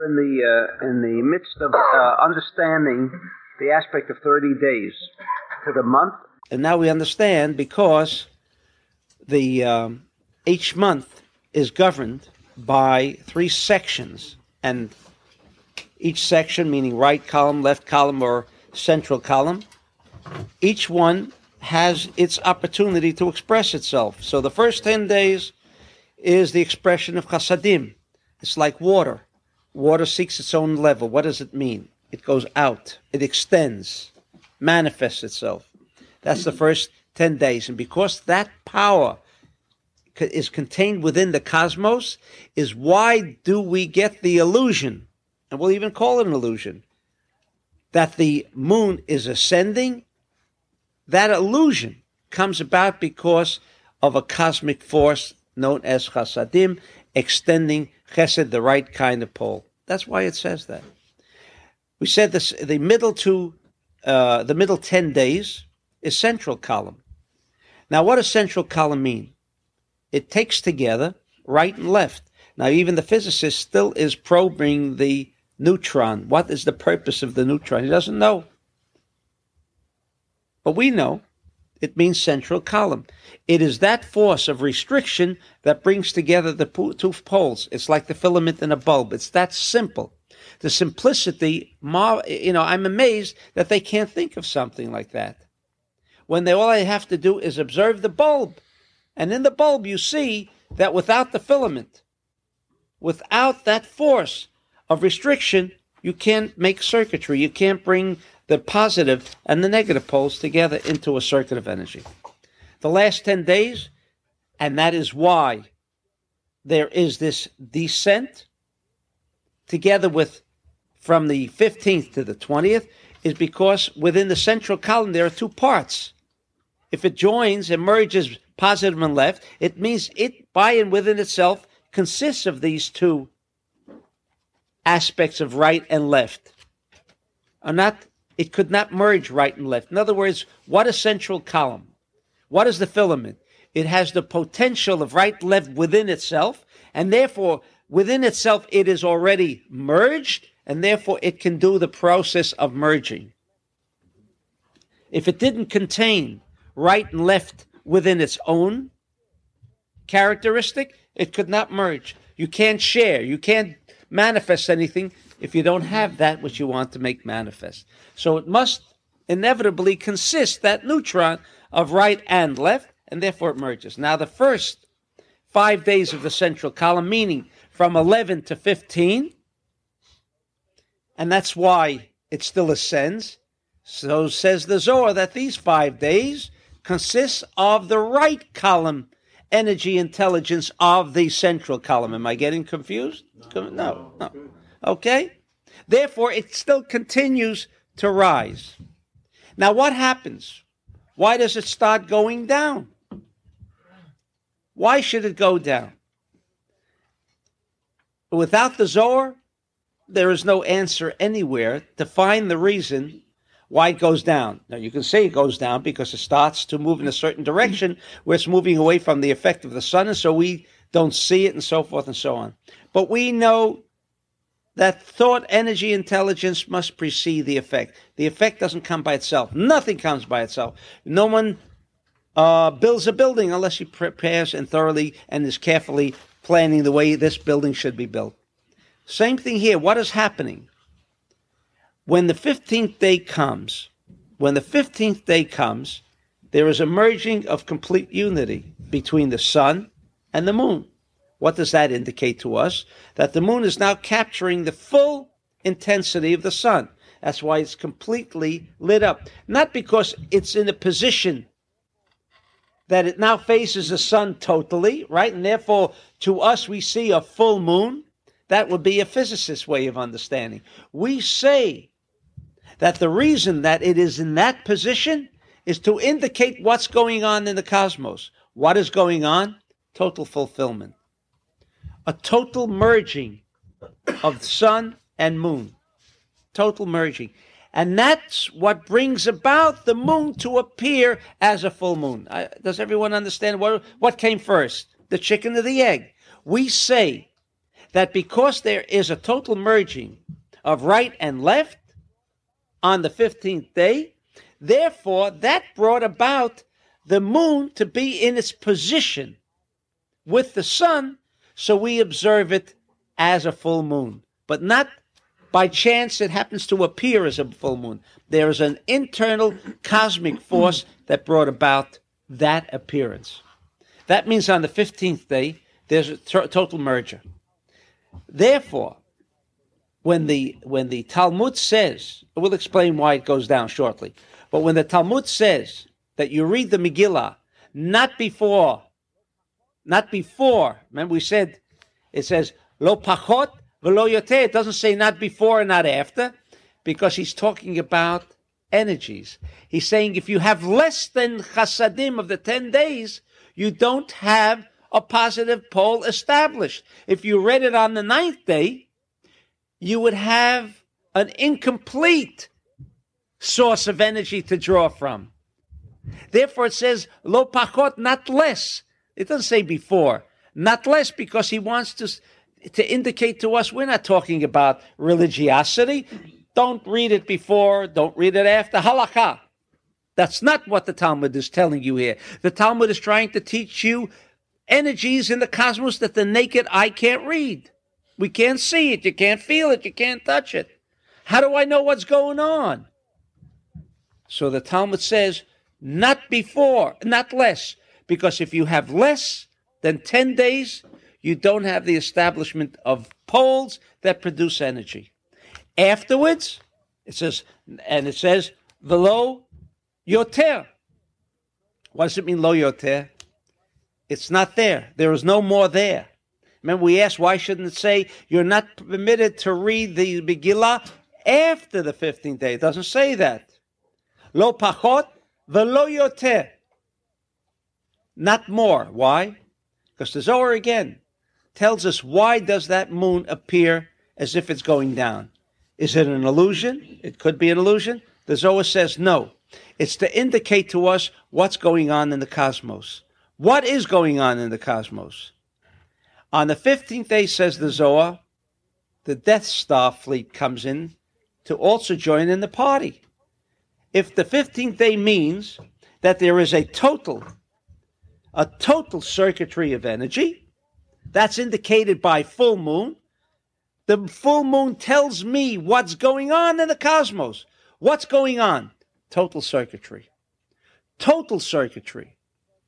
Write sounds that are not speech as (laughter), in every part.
in the uh, in the midst of uh, understanding the aspect of 30 days to the month. And now we understand because the um, each month is governed by three sections, and each section, meaning right column, left column, or central column, each one has its opportunity to express itself. So the first 10 days is the expression of chasadim. It's like water. Water seeks its own level. What does it mean? It goes out, it extends, manifests itself. That's the first 10 days. And because that power is contained within the cosmos, is why do we get the illusion, and we'll even call it an illusion, that the moon is ascending? That illusion comes about because of a cosmic force known as chasadim, extending chesed, the right kind of pole. That's why it says that. We said this: the middle two, uh, the middle ten days is central column. Now, what does central column mean? It takes together right and left. Now, even the physicist still is probing the neutron. What is the purpose of the neutron? He doesn't know. But we know it means central column. It is that force of restriction that brings together the two poles. It's like the filament in a bulb. It's that simple. The simplicity, you know, I'm amazed that they can't think of something like that. When they all they have to do is observe the bulb. And in the bulb, you see that without the filament, without that force of restriction, you can't make circuitry. You can't bring the positive and the negative poles together into a circuit of energy. The last 10 days, and that is why there is this descent together with from the 15th to the 20th, is because within the central column there are two parts. If it joins and merges positive and left, it means it by and within itself consists of these two aspects of right and left. Are not it could not merge right and left. In other words, what a central column. What is the filament? It has the potential of right left within itself, and therefore within itself it is already merged, and therefore it can do the process of merging. If it didn't contain right and left within its own characteristic, it could not merge. You can't share. You can't manifest anything if you don't have that which you want to make manifest. So it must inevitably consist, that neutron, of right and left, and therefore it merges. Now, the first five days of the central column, meaning from 11 to 15, and that's why it still ascends. So says the Zohar that these five days consist of the right column energy intelligence of the central column. Am I getting confused? No, no. no. Okay? Therefore, it still continues to rise. Now, what happens? Why does it start going down? Why should it go down? Without the Zohar, there is no answer anywhere to find the reason why it goes down. Now, you can say it goes down because it starts to move in a certain direction where it's moving away from the effect of the sun, and so we don't see it, and so forth and so on. But we know that thought, energy, intelligence must precede the effect. The effect doesn't come by itself. Nothing comes by itself. No one uh, builds a building unless he prepares and thoroughly and is carefully planning the way this building should be built. Same thing here. What is happening? When the 15th day comes, when the 15th day comes, there is a merging of complete unity between the sun and the moon. What does that indicate to us? That the moon is now capturing the full intensity of the sun. That's why it's completely lit up. Not because it's in a position that it now faces the sun totally, right? And therefore, to us, we see a full moon. That would be a physicist's way of understanding. We say that the reason that it is in that position is to indicate what's going on in the cosmos. What is going on? Total fulfillment a total merging of sun and moon. Total merging. And that's what brings about the moon to appear as a full moon. does everyone understand what, what came first? The chicken or the egg? We say that because there is a total merging of right and left on the 15th day, therefore that brought about the moon to be in its position with the sun, so we observe it as a full moon, but not by chance it happens to appear as a full moon. There is an internal cosmic force that brought about that appearance. That means on the 15th day, there's a t- total merger. Therefore, when the when the Talmud says, we'll explain why it goes down shortly, but when the Talmud says that you read the Megillah not before, not before, remember we said, it says, lo pachot velo yoter, it doesn't say not before and not after, because he's talking about energies. He's saying if you have less than chasadim of the 10 days, you don't have a positive pole established. If you read it on the ninth day, you would have an incomplete source of energy to draw from. Therefore, it says lo pachot, not less. It doesn't say before, not less, because he wants to to indicate to us we're not talking about religiosity. Don't read it before, don't read it after. Halakha. That's not what the Talmud is telling you here. The Talmud is trying to teach you energies in the cosmos that the naked eye can't read. We can't see it, you can't feel it, you can't touch it. How do I know what's going on? So the Talmud says, not before, not less, because if you have less than 10 days, you don't have the establishment of poles that produce energy. Afterwards, it says, and it says, velo yoter. What does it mean, lo yoter? It's not there. There is no more there. Remember, we asked why shouldn't it say you're not permitted to read the Megillah after the 15th day? It doesn't say that. Lo pachot velo yoter. Not more. Why? Because the Zohar again tells us why does that moon appear as if it's going down? Is it an illusion? It could be an illusion. The Zohar says no. It's to indicate to us what's going on in the cosmos. What is going on in the cosmos? On the 15th day, says the Zohar, the Death Star fleet comes in to also join in the party. If the 15th day means that there is a total, a total circuitry of energy, that's indicated by full moon. The full moon tells me what's going on in the cosmos. What's going on? Total circuitry. Total circuitry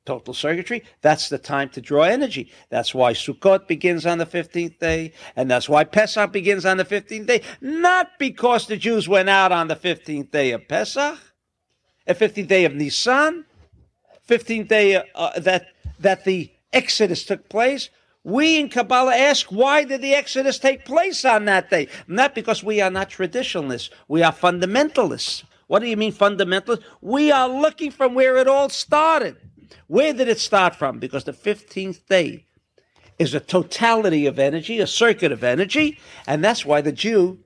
total circuitry. That's the time to draw energy. That's why Sukkot begins on the 15th day, and that's why Pesach begins on the 15th day. Not because the Jews went out on the 15th day of Pesach, eh, the 15th day of Nisan, 15th day uh, that, that the Exodus took place. We in Kabbalah ask, why did the Exodus take place on that day? Not because we are not traditionalists. We are fundamentalists. What do you mean fundamentalists? We are looking from where it all started. Where did it start from? Because the 15th day is a totality of energy, a circuit of energy, and that's why the Jew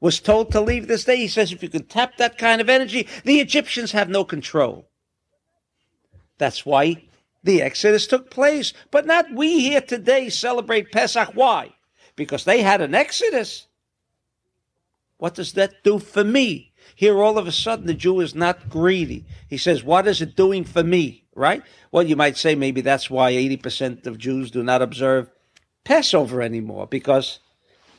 was told to leave this day. He says, if you can tap that kind of energy, the Egyptians have no control. That's why the Exodus took place. But not we here today celebrate Pesach. Why? Because they had an Exodus. What does that do for me? Here, all of a sudden, the Jew is not greedy. He says, What is it doing for me? right? Well, you might say maybe that's why 80% of Jews do not observe Passover anymore because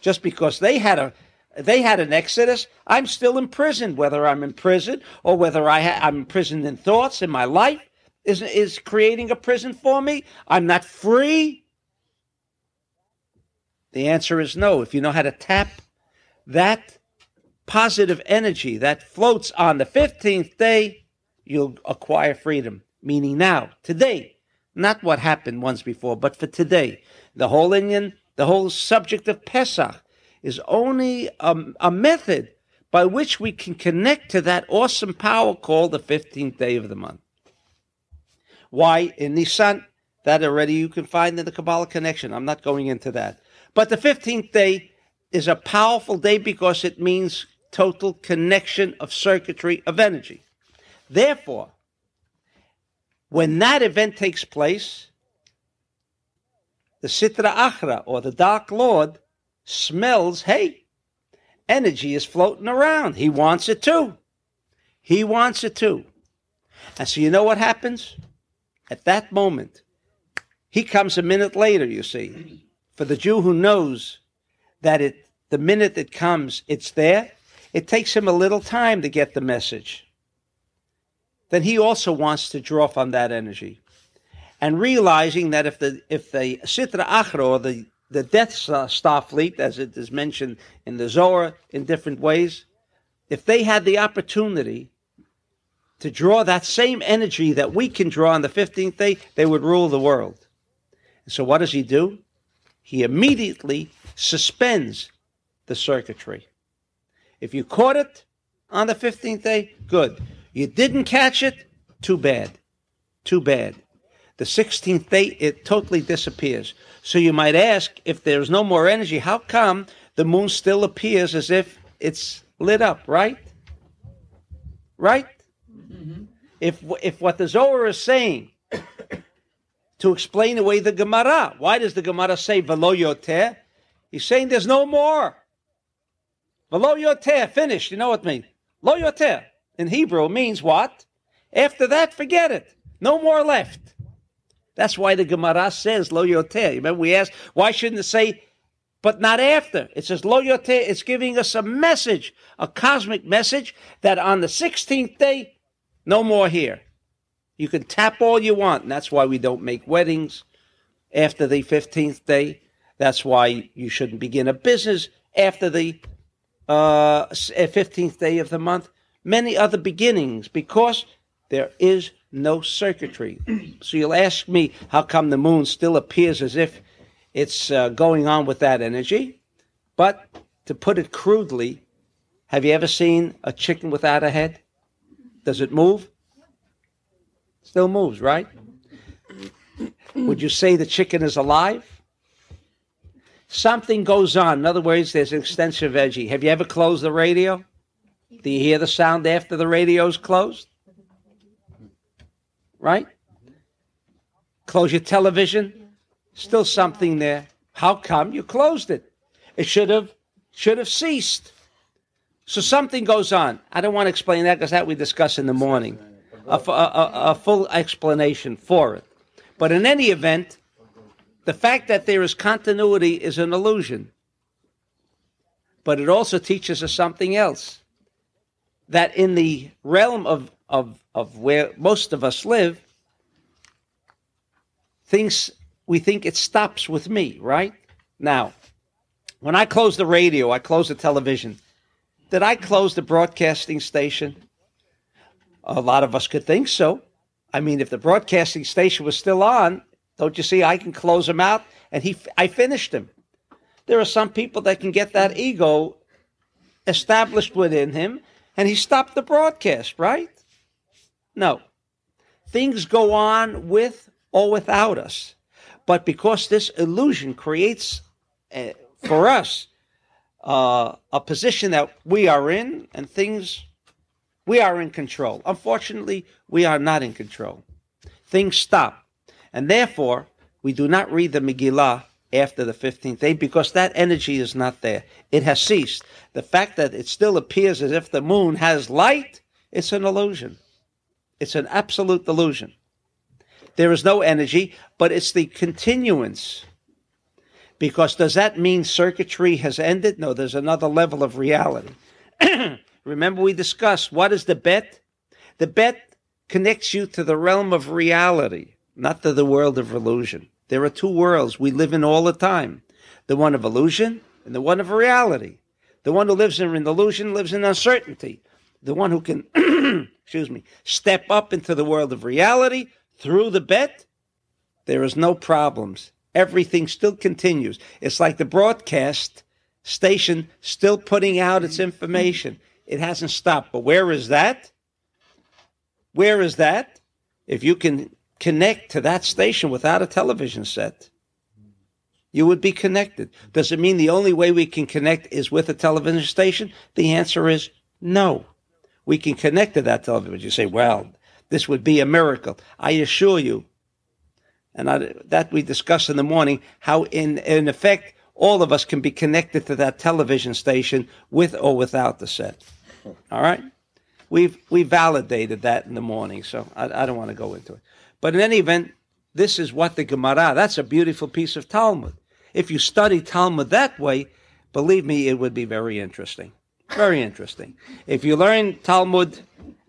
just because they had a they had an exodus, I'm still imprisoned. Whether I'm in prison or whether I ha- I'm imprisoned in thoughts in my life is is creating a prison for me. I'm not free. The answer is no. If you know how to tap that positive energy that floats on the 15th day, you'll acquire freedom meaning now, today, not what happened once before, but for today. The whole Indian, the whole subject of Pesach is only a, a method by which we can connect to that awesome power called the 15th day of the month. Why? In Nisan, that already you can find in the Kabbalah connection. I'm not going into that. But the 15th day is a powerful day because it means total connection of circuitry of energy. Therefore, when that event takes place, the Sitra Achra, or the Dark Lord, smells, hey, energy is floating around. He wants it too. He wants it too. And so you know what happens? At that moment, he comes a minute later, you see. For the Jew who knows that it the minute it comes, it's there, it takes him a little time to get the message. Then he also wants to draw from that energy. And realizing that if the if the Sitra Achra or the, the Death Star fleet, as it is mentioned in the Zohar in different ways, if they had the opportunity to draw that same energy that we can draw on the 15th day, they would rule the world. And so what does he do? He immediately suspends the circuitry. If you caught it on the 15th day, good. You didn't catch it, too bad. Too bad. The 16th day, it totally disappears. So you might ask if there's no more energy, how come the moon still appears as if it's lit up, right? Right? Mm-hmm. If, if what the Zohar is saying to explain away the Gemara, why does the Gemara say velo yoter? He's saying there's no more. Velo yoter, finished. You know what it means? Lo yoter in Hebrew means what? After that, forget it. No more left. That's why the Gemara says lo yoter. Remember, we asked why shouldn't it say, but not after? It says lo yoter. It's giving us a message, a cosmic message that on the 16th day, no more here. You can tap all you want, and that's why we don't make weddings after the 15th day. That's why you shouldn't begin a business after the uh, 15th day of the month. Many other beginnings because there is no circuitry. so you'll ask me, how come the moon still appears as if it's uh, going on with that energy? But to put it crudely, have you ever seen a chicken without a head? Does it move? Still moves, right? Would you say the chicken is alive? Something goes on. In other words, there's an extensive energy. Have you ever closed the radio? Do you hear the sound after the radio's closed? Right? Close your television. Still something there. How come you closed it? It should have should have ceased. So something goes on. I don't want to explain that because that we discuss in the morning. A, a, a, a full explanation for it. But in any event, the fact that there is continuity is an illusion. But it also teaches us something else. That in the realm of, of, of where most of us live, things we think it stops with me, right? Now, when I close the radio, I close the television. Did I close the broadcasting station? A lot of us could think so. I mean, if the broadcasting station was still on, don't you see? I can close him out, and he, I finished him. There are some people that can get that ego established within him, and he stopped the broadcast, right? No. Things go on with or without us. But because this illusion creates uh, for us uh, a position that we are in and things, we are in control. Unfortunately, we are not in control. Things stop. And therefore, we do not read the Megillah after the 15th day because that energy is not there. It has ceased. The fact that it still appears as if the moon has light, it's an illusion. It's an absolute delusion. There is no energy, but it's the continuance. Because does that mean circuitry has ended? No, there's another level of reality. (clears throat) Remember, we discussed what is the bet? The bet connects you to the realm of reality not to the world of illusion. There are two worlds we live in all the time the one of illusion and the one of reality. The one who lives in illusion lives in uncertainty. The one who can, (clears throat) excuse me, step up into the world of reality through the bet, there is no problems. Everything still continues. It's like the broadcast station still putting out its information. It hasn't stopped. But where is that? Where is that? If you can connect to that station without a television set. You would be connected. Does it mean the only way we can connect is with a television station? The answer is no. We can connect to that television. You say, well, this would be a miracle. I assure you, and I, that we discussed in the morning. How, in in effect, all of us can be connected to that television station with or without the set. All right, we've we validated that in the morning, so I, I don't want to go into it. But in any event, this is what the Gemara. That's a beautiful piece of Talmud. If you study Talmud that way, believe me, it would be very interesting. Very interesting. If you learn Talmud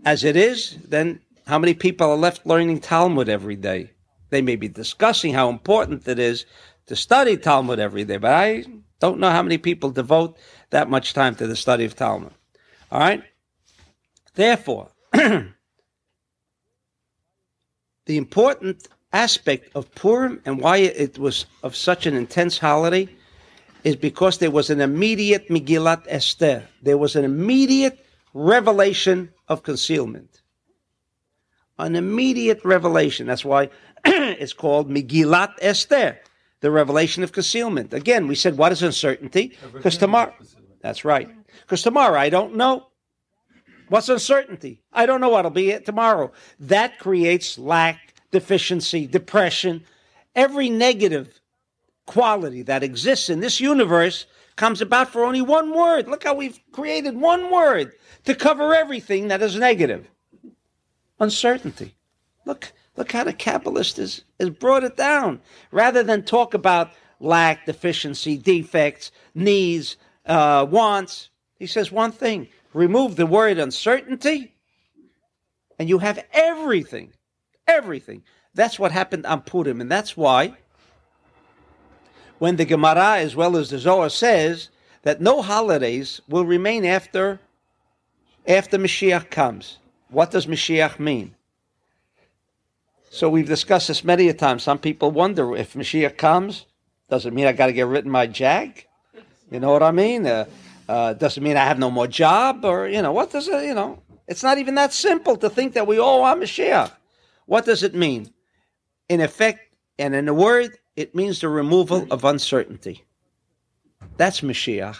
as it is, then how many people are left learning Talmud every day? They may be discussing how important it is to study Talmud every day, but I don't know how many people devote that much time to the study of Talmud. All right? Therefore, (clears throat) the important aspect of Purim and why it was of such an intense holiday is because there was an immediate Megillat Esther. There was an immediate revelation of concealment. An immediate revelation. That's why (clears throat) it's called Megillat Esther, the revelation of concealment. Again, we said, what is uncertainty? Because tomorrow, that's right. Because tomorrow, I don't know. What's uncertainty? I don't know what'll be it tomorrow. That creates lack, deficiency, depression. Every negative quality that exists in this universe comes about for only one word. Look how we've created one word to cover everything that is negative. Uncertainty. Look, look how the capitalist has, has brought it down. Rather than talk about lack, deficiency, defects, needs, uh, wants, he says one thing remove the word uncertainty, and you have everything. Everything. That's what happened on Purim, and that's why when the Gemara as well as the Zohar says that no holidays will remain after after Mashiach comes. What does Mashiach mean? So we've discussed this many a time. Some people wonder if Mashiach comes, does it mean I got to get rid of my jag? You know what I mean? Uh, uh, does it mean I have no more job? Or, you know, what does it, you know? It's not even that simple to think that we all want Mashiach. What does it mean? In effect, and in a word, it means the removal of uncertainty. That's Mashiach.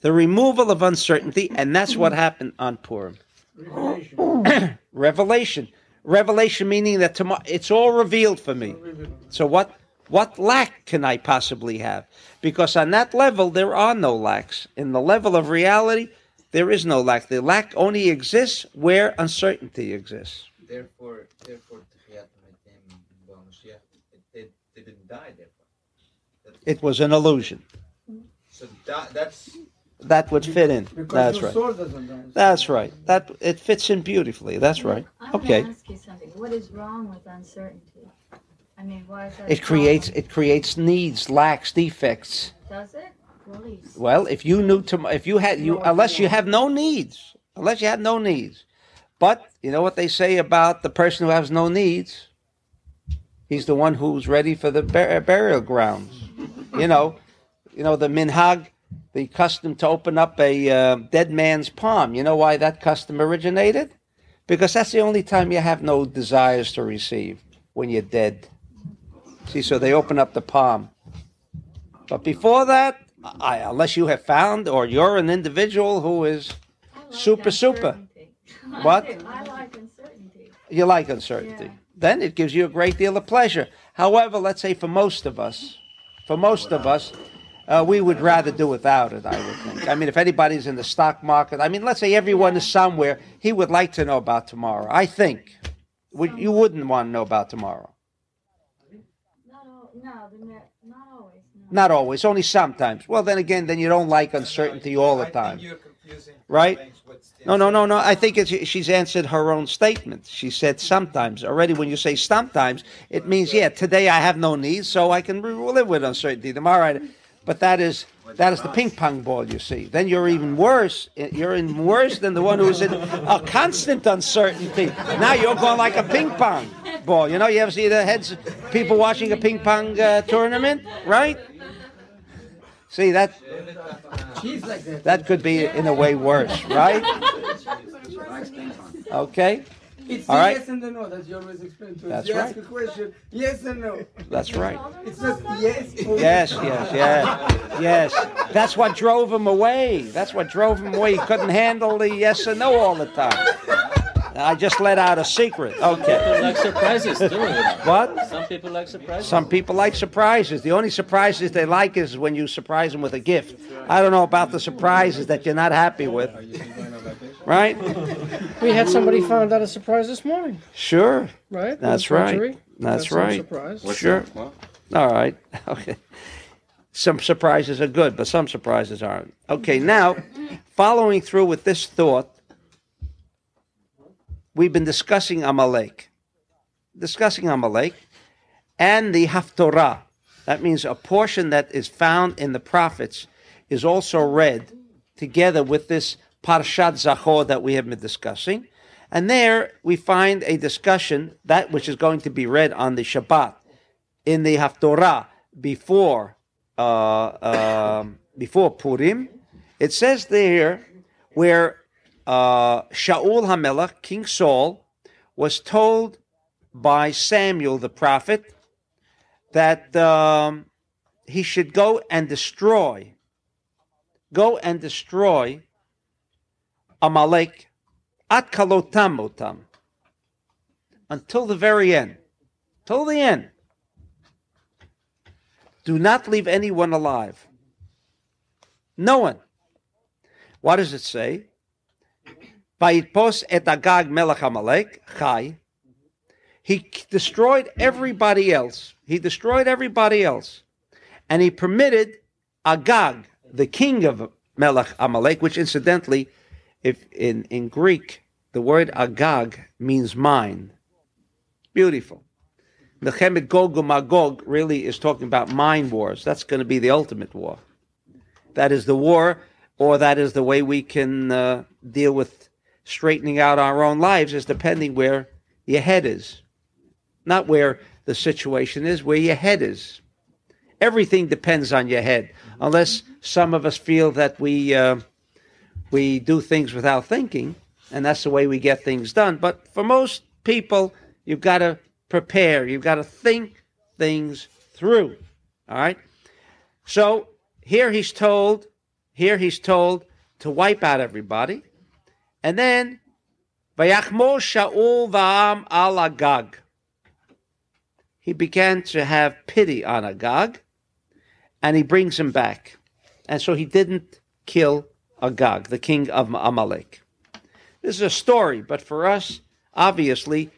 The removal of uncertainty, and that's what happened on Purim. (coughs) Revelation. Revelation. Revelation meaning that tomorrow it's all revealed for me. So what what lack can I possibly have? Because on that level there are no lacks. In the level of reality, there is no lack. The lack only exists where uncertainty exists. Therefore, therefore, they, they didn't die. Therefore, it was an illusion. So that, that's that would fit in. Because That's your right. soul doesn't die. That's right. That it fits in beautifully. That's right. I want Okay. to ask you something. What is wrong with uncertainty? I mean, why is that? It creates problem? it creates needs, lacks, defects. Does it? Please. Well, if you knew to, if you had you unless you have no needs, unless you had no needs, but you know what they say about the person who has no needs, he's the one who's ready for the bur- burial grounds. You know, you know the minhag, the custom to open up a uh, dead man's palm. You know why that custom originated? Because that's the only time you have no desires to receive when you're dead. See, so they open up the palm. But before that, I, unless you have found or you're an individual who is like super, super. (laughs) What? I. Like uncertainty. you like uncertainty, Yeah. then it gives you a great deal of pleasure. However, let's say for most of us, for most of us, uh, we would rather do without it. I would think. I mean, if anybody's in the stock market, I mean, let's say everyone is somewhere, he would like to know about tomorrow. I think. Would, you wouldn't want to know about tomorrow. Not all, no, not always. No. Not always, only sometimes. Well, then again, then you don't like uncertainty all the I time. think you're confusing Right? things with the No, no, no, no. I think it's, she's answered her own statement. She said sometimes. Already, when you say sometimes, it means yeah. Today I have no needs, so I can re- live with uncertainty. Tomorrow, I, but that is that is the ping pong ball. You see, then you're even worse. You're even worse than the one who's in a constant uncertainty. Now you're going like a ping pong ball. You know, you ever see the heads people watching a ping pong uh, tournament, right? See that that. that could be in a way worse, right? Okay. It's All right. yes and the no that you always explain to us. That's you right. ask a question, yes and no. That's right. It's not yes or Yes, yes, yes, yes. That's what drove him away. That's what drove him away. He couldn't handle the yes and no all the time. I just let out a secret. Okay. Some people like surprises too. You. What? Some people like surprises. Some people like surprises. The only surprises they like is when you surprise them with a gift. I don't know about the surprises that you're not happy with. Right? We had somebody found out a surprise this morning, Sure. right? That's In right. Treasury. That's some right. Surprise. Sure. All right. (laughs) Okay. Some surprises are good, but some surprises aren't. Okay, now, following through with this thought, we've been discussing Amalek. Discussing Amalek and the Haftorah. That means a portion that is found in the prophets is also read together with this Parshat Zachor that we have been discussing. And there we find a discussion, that which is going to be read on the Shabbat in the Haftorah before uh, um, before Purim. It says there where uh, Shaul Hamelach, King Saul, was told by Samuel the prophet that um, he should go and destroy, go and destroy Amalek at kalotam otam until the very end, till the end. Do not leave anyone alive. No one. What does it say? Vayitpos et Agag melech Amalek chai. He destroyed everybody else. He destroyed everybody else, and he permitted Agag, the king of Melech Amalek, which incidentally, if in in Greek the word Agag means mine. Beautiful. Mechemet Gog Magog really is talking about mind wars. That's going to be the ultimate war. That is the war, or that is the way we can uh, deal with straightening out our own lives, is depending where your head is. Not where the situation is, where your head is. Everything depends on your head, unless some of us feel that we uh, we do things without thinking, and that's the way we get things done. But for most people, you've got to prepare. You've got to think things through. All right. So here he's told, here he's told to wipe out everybody, and then Vayachmo Shaul Va'am al Agag. He began to have pity on Agag, and he brings him back, and so he didn't kill Agag, the king of Amalek. This is a story, but for us, obviously,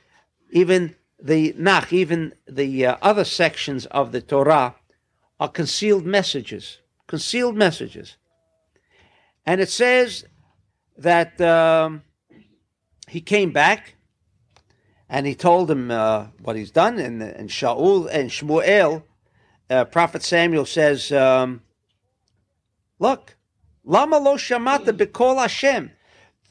even the Nach, even the uh, other sections of the Torah are concealed messages, concealed messages. And it says that um, he came back and he told him uh, what he's done. And, and Shaul and Shmuel, uh, Prophet Samuel says, um, Look, Lama lo shamata mm. b'kol Hashem.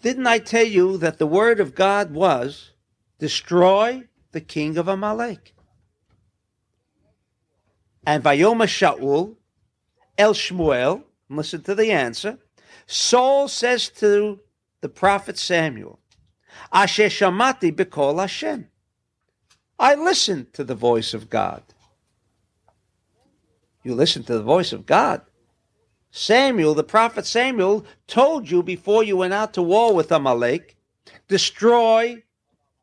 Didn't I tell you that the word of God was destroy the king of Amalek? And Vayoma Shaul El Shmuel, listen to the answer. Saul says to the prophet Samuel, Asher Shamati B'Kol Hashem. I listened to the voice of God. You listen to the voice of God. Samuel, the prophet Samuel, told you before you went out to war with Amalek, destroy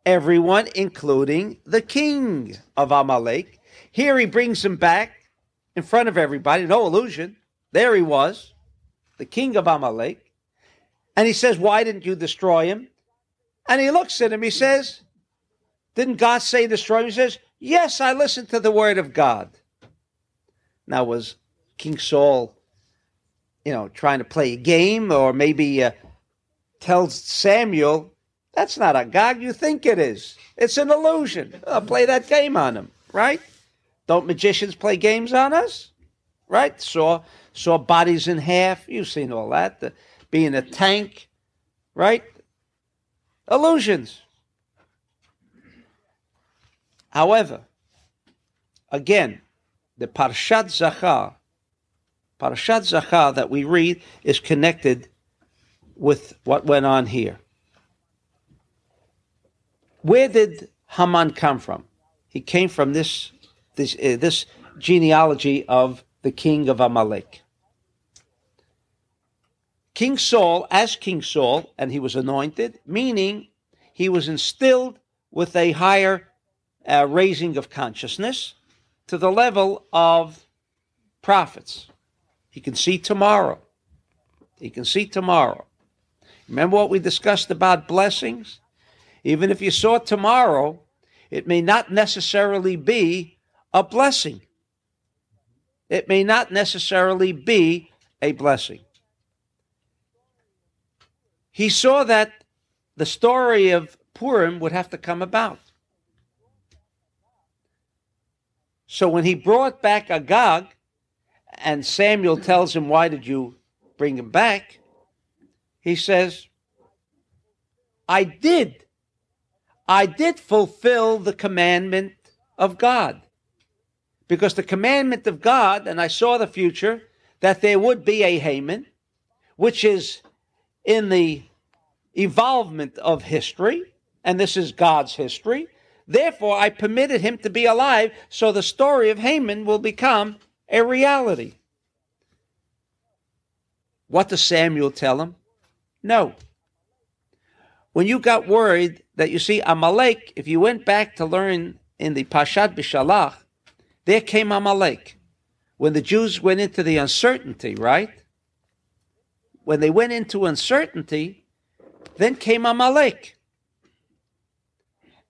everyone, including the king of Amalek. Here he brings him back in front of everybody, no illusion. There he was, the king of Amalek. And he says, Why didn't you destroy him? And he looks at him, he says, Didn't God say destroy him? He says, Yes, I listened to the word of God. Now, was King Saul, you know, trying to play a game or maybe uh, tells Samuel, That's not a God you think it is. It's an illusion. I'll play that game on him, right? Don't magicians play games on us? Right? Saw saw bodies in half. You've seen all that. The, being a tank, right? Illusions. However, again, the Parshat Zachor, Parshat Zachor that we read is connected with what went on here. Where did Haman come from? He came from this this uh, this genealogy of the king of Amalek. King Saul, as King Saul, and he was anointed, meaning he was instilled with a higher uh, raising of consciousness to the level of prophets. He can see tomorrow. He can see tomorrow. Remember what we discussed about blessings? Even if you saw tomorrow, it may not necessarily be a blessing. It may not necessarily be a blessing. He saw that the story of Purim would have to come about. So when he brought back Agag, and Samuel tells him, Why did you bring him back? He says, I did. I did fulfill the commandment of God. Because the commandment of God, and I saw the future, that there would be a Haman, which is in the evolvement of history, and this is God's history. Therefore, I permitted him to be alive, so the story of Haman will become a reality. What does Samuel tell him? No. When you got worried that you see Amalek, if you went back to learn in the Pashat Beshalach, there came Amalek. When the Jews went into the uncertainty, right? When they went into uncertainty, then came Amalek.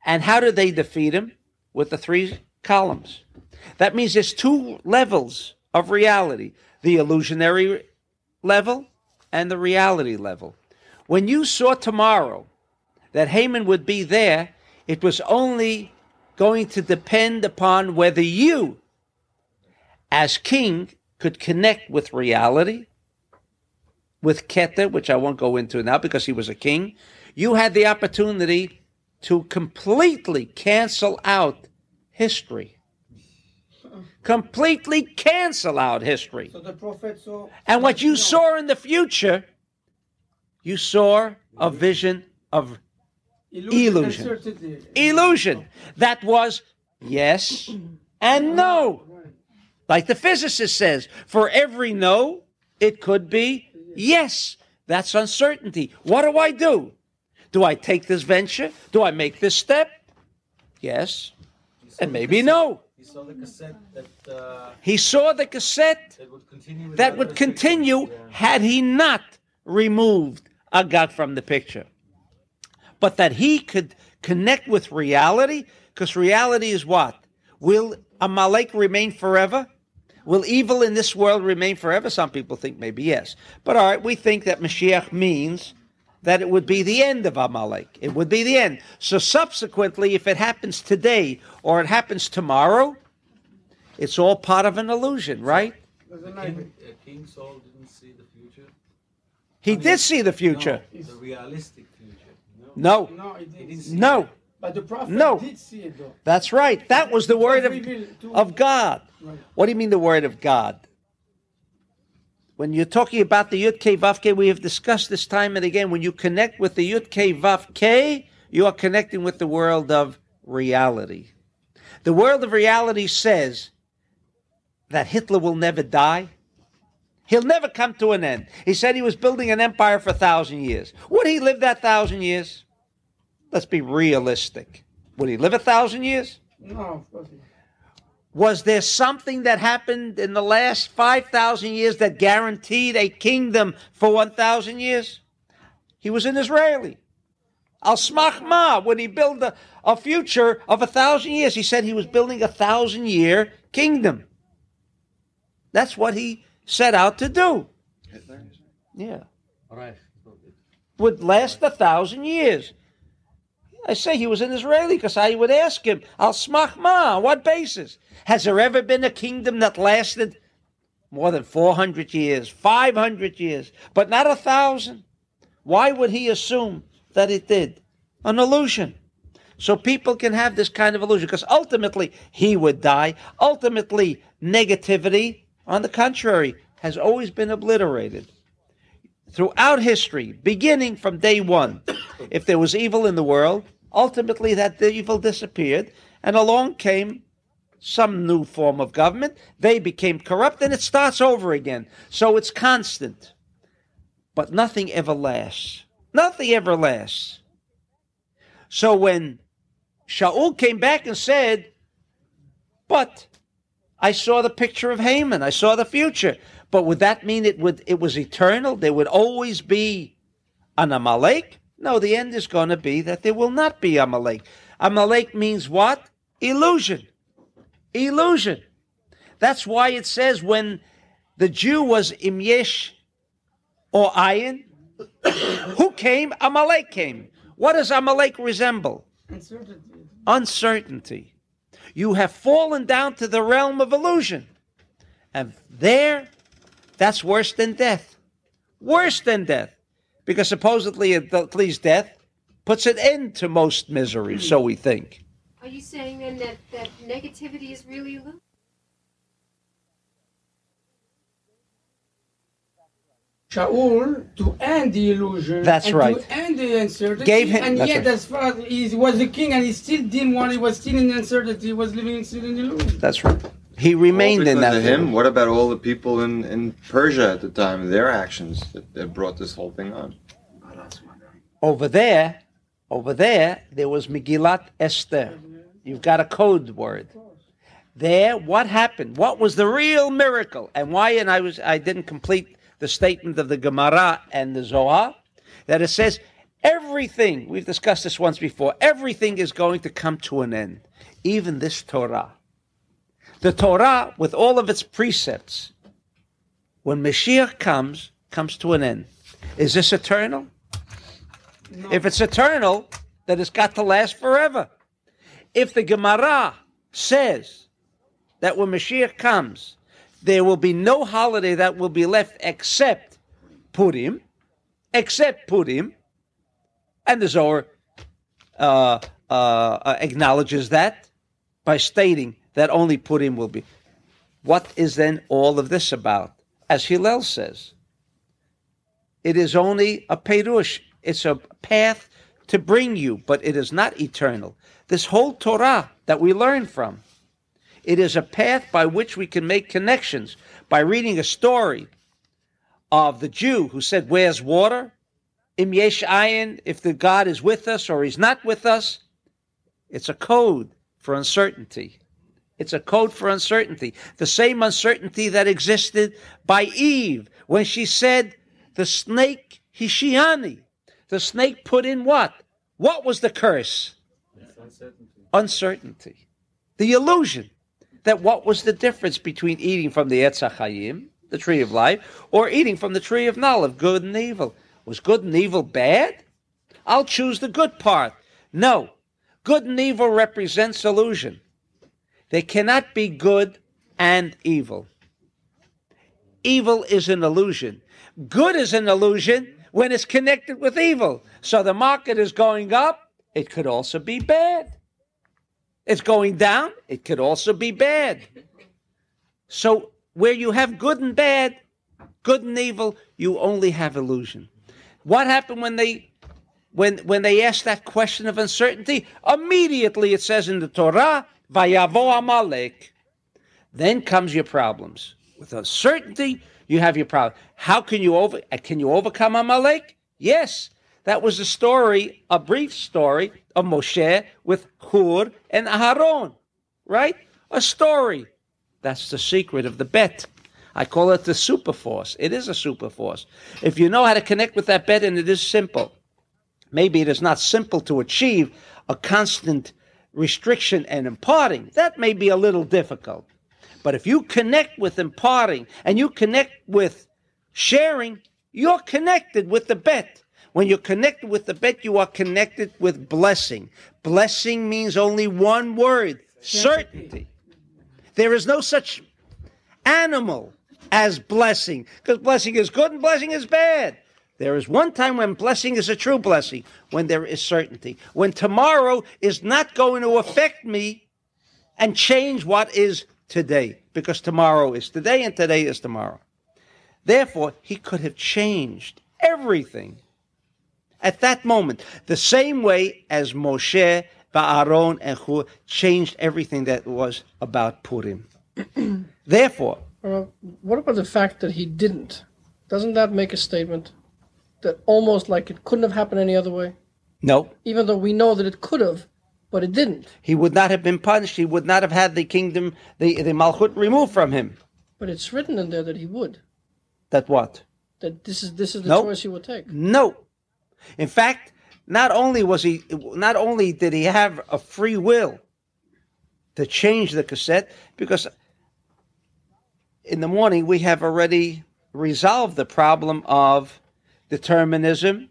And how did they defeat him? With the three columns. That means there's two levels of reality the illusionary level and the reality level. When you saw tomorrow that Haman would be there, it was only going to depend upon whether you, as king, could connect with reality, with Keter, which I won't go into now because he was a king. You had the opportunity to completely cancel out history completely cancel out history. So the prophet saw. And what you saw in the future, you saw a vision of illusion. uncertainty. illusion. That was yes and no. Like the physicist says, for every no, it could be yes. That's uncertainty. What do I do? Do I take this venture? Do I make this step? Yes. And maybe no. He saw the cassette that uh, He saw the cassette that would continue. that would continue Yeah. had he not removed Agag from the picture. But that he could connect with reality, because reality is what? Will Amalek remain forever? Will evil in this world remain forever? Some people think maybe yes. But all right, we think that Mashiach means that it would be the end of Amalek. It would be the end. So subsequently, if it happens today or it happens tomorrow, it's all part of an illusion, right? A King, knife. King Saul didn't see the future. He did see the future. No, the realistic future. No. No, No, He didn't. didn't no, But the prophet No. did see it though. that's right. That was the word of, of God. Right. What do you mean the word of God? When you're talking about the Yud K Vav K, we have discussed this time and again. When you connect with the Yud K Vav K, you are connecting with the world of reality. The world of reality says that Hitler will never die. He'll never come to an end. He said he was building an empire for a thousand years. Would he live that thousand years? Let's be realistic. Would he live a thousand years? No, of course. not. Was there something that happened in the last 5,000 years that guaranteed a kingdom for 1,000 years? He was an Israeli. Al smachma, when he built a, a future of a thousand years, he said he was building a thousand year kingdom. That's what he set out to do. Yeah. Would last a thousand years. I say he was an Israeli because I would ask him, Al smachma, on what basis? Has there ever been a kingdom that lasted more than 400 years, 500 years, but not a thousand? Why would he assume that it did? An illusion. So people can have this kind of illusion because ultimately he would die. Ultimately, negativity, on the contrary, has always been obliterated. Throughout history, beginning from day one, (coughs) if there was evil in the world, ultimately that evil disappeared, and along came some new form of government. They became corrupt, and it starts over again. So it's constant. But nothing ever lasts. Nothing ever lasts. So when Shaul came back and said, But I saw the picture of Haman, I saw the future. But would that mean it would it was eternal? There would always be an Amalek? No, the end is going to be that there will not be Amalek. Amalek means what? Illusion. Illusion. That's why it says when the Jew was Imyesh or Ayin, (coughs) who came? Amalek came. What does Amalek resemble? Uncertainty. Uncertainty. You have fallen down to the realm of illusion. And there, that's worse than death. Worse than death. Because supposedly, at least death puts an end to most misery, so we think. Are you saying then that, that negativity is really illusion? Shaul to end the illusion. That's and right. To end the uncertainty. Gave him- and yet, right. as far as he was the king, and he still didn't want. He was still in the uncertainty. He was living still in illusion. That's right. He remained in that. him. What about all the people in, in Persia at the time? Their actions that, that brought this whole thing on. Over there, over there, there was Megillat Esther. You've got a code word. There, what happened? What was the real miracle? And why? And I was I didn't complete the statement of the Gemara and the Zohar that it says everything. We've discussed this once before. Everything is going to come to an end, even this Torah. The Torah, with all of its precepts, when Mashiach comes, comes to an end. Is this eternal? If it's eternal, then it's got to last forever. If the Gemara says that when Mashiach comes, there will be no holiday that will be left except Purim, except Purim, and the Zohar uh, uh, uh, acknowledges that by stating that only Purim will be. What is then all of this about? As Hillel says, it is only a perush. It's a path to bring you, but it is not eternal. This whole Torah that we learn from, it is a path by which we can make connections by reading a story of the Jew who said, Where's water? Im yesh ayin, if the God is with us or he's not with us. It's a code for uncertainty. It's a code for uncertainty. The same uncertainty that existed by Eve when she said, The snake, Hishiani. The snake put in what? What was the curse? Uncertainty. Uncertainty. The illusion that what was the difference between eating from the Etz HaChaim, the tree of life, or eating from the tree of knowledge, good and evil? Was good and evil bad? I'll choose the good part. No. Good and evil represents illusion. They cannot be good and evil. Evil is an illusion. Good is an illusion when it's connected with evil. So the market is going up, it could also be bad. It's going down, it could also be bad. So where you have good and bad, good and evil, you only have illusion. What happened when they when when they asked that question of uncertainty? Immediately it says in the Torah, Vayavo Amalek. Then comes your problems. With uncertainty, you have your problem. How can you over uh, can you overcome Amalek? Yes. That was a story, a brief story of Moshe with Hur and Aharon, right? A story. That's the secret of the bet. I call it the super force. It is a super force. If you know how to connect with that bet, and it is simple, maybe it is not simple to achieve a constant restriction and imparting. That may be a little difficult. But if you connect with imparting and you connect with sharing, you're connected with the bet. When you're connected with the bet, you are connected with blessing. Blessing means only one word certainty. There is no such animal as blessing because blessing is good and blessing is bad. There is one time when blessing is a true blessing, when there is certainty, when tomorrow is not going to affect me and change what is today, because tomorrow is today and today is tomorrow. Therefore, he could have changed everything at that moment, the same way as Moshe, Ba'aron, and Hur changed everything that was about Purim. (clears throat) Therefore, Uh, what about the fact that he didn't? Doesn't that make a statement that almost like it couldn't have happened any other way? No, even though we know that it could have, but it didn't. he would not have been punished. He would not have had the kingdom, the, the Malchut removed from him. But it's written in there that he would. That what? That this is this is the Nope. choice he would take. No. In fact, not only was he, not only did he have a free will to change the cassette, because in the morning we have already resolved the problem of determinism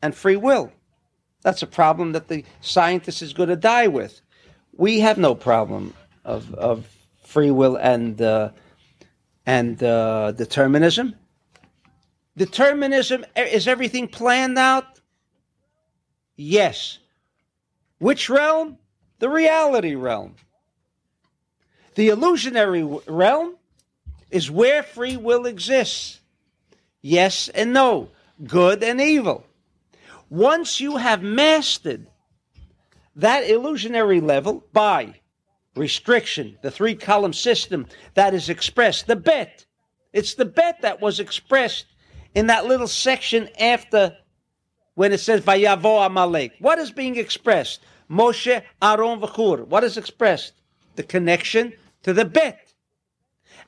and free will. That's a problem that the scientist is going to die with. We have no problem of, of free will and uh, and uh, determinism. Determinism is everything planned out? Yes. Which realm? The reality realm. The illusionary realm is where free will exists. Yes and no, good and evil. Once you have mastered that illusionary level by restriction, the three column system that is expressed, the bet. It's the bet that was expressed in that little section after when it says Vayavo Amalek. What is being expressed? Moshe, Aaron, Vachur. What is expressed? The connection to the bet.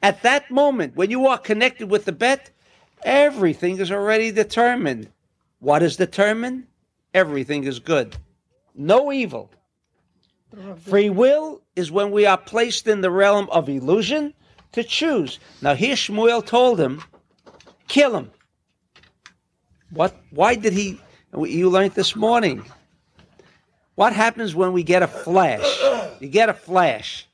At that moment, when you are connected with the bet, everything is already determined. What is determined? Everything is good. No evil. Free will is when we are placed in the realm of illusion to choose. Now here Shmuel told him, kill him. What? Why did he? You learned this morning. What happens when we get a flash? You get a flash,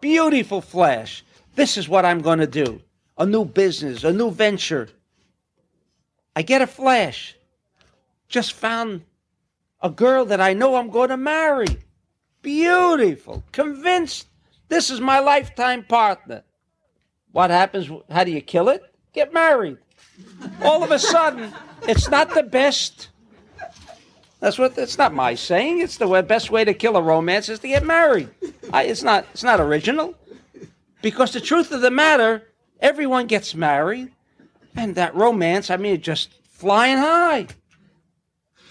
beautiful flash. This is what I'm going to do. A new business, a new venture. I get a flash. Just found a girl that I know I'm going to marry. Beautiful. Convinced this is my lifetime partner. What happens? How do you kill it? Get married. All of a sudden, it's not the best. That's what. It's not my saying. It's the best way to kill a romance is to get married. I, it's not. It's not original. Because the truth of the matter, everyone gets married, and that romance. I mean, just flying high.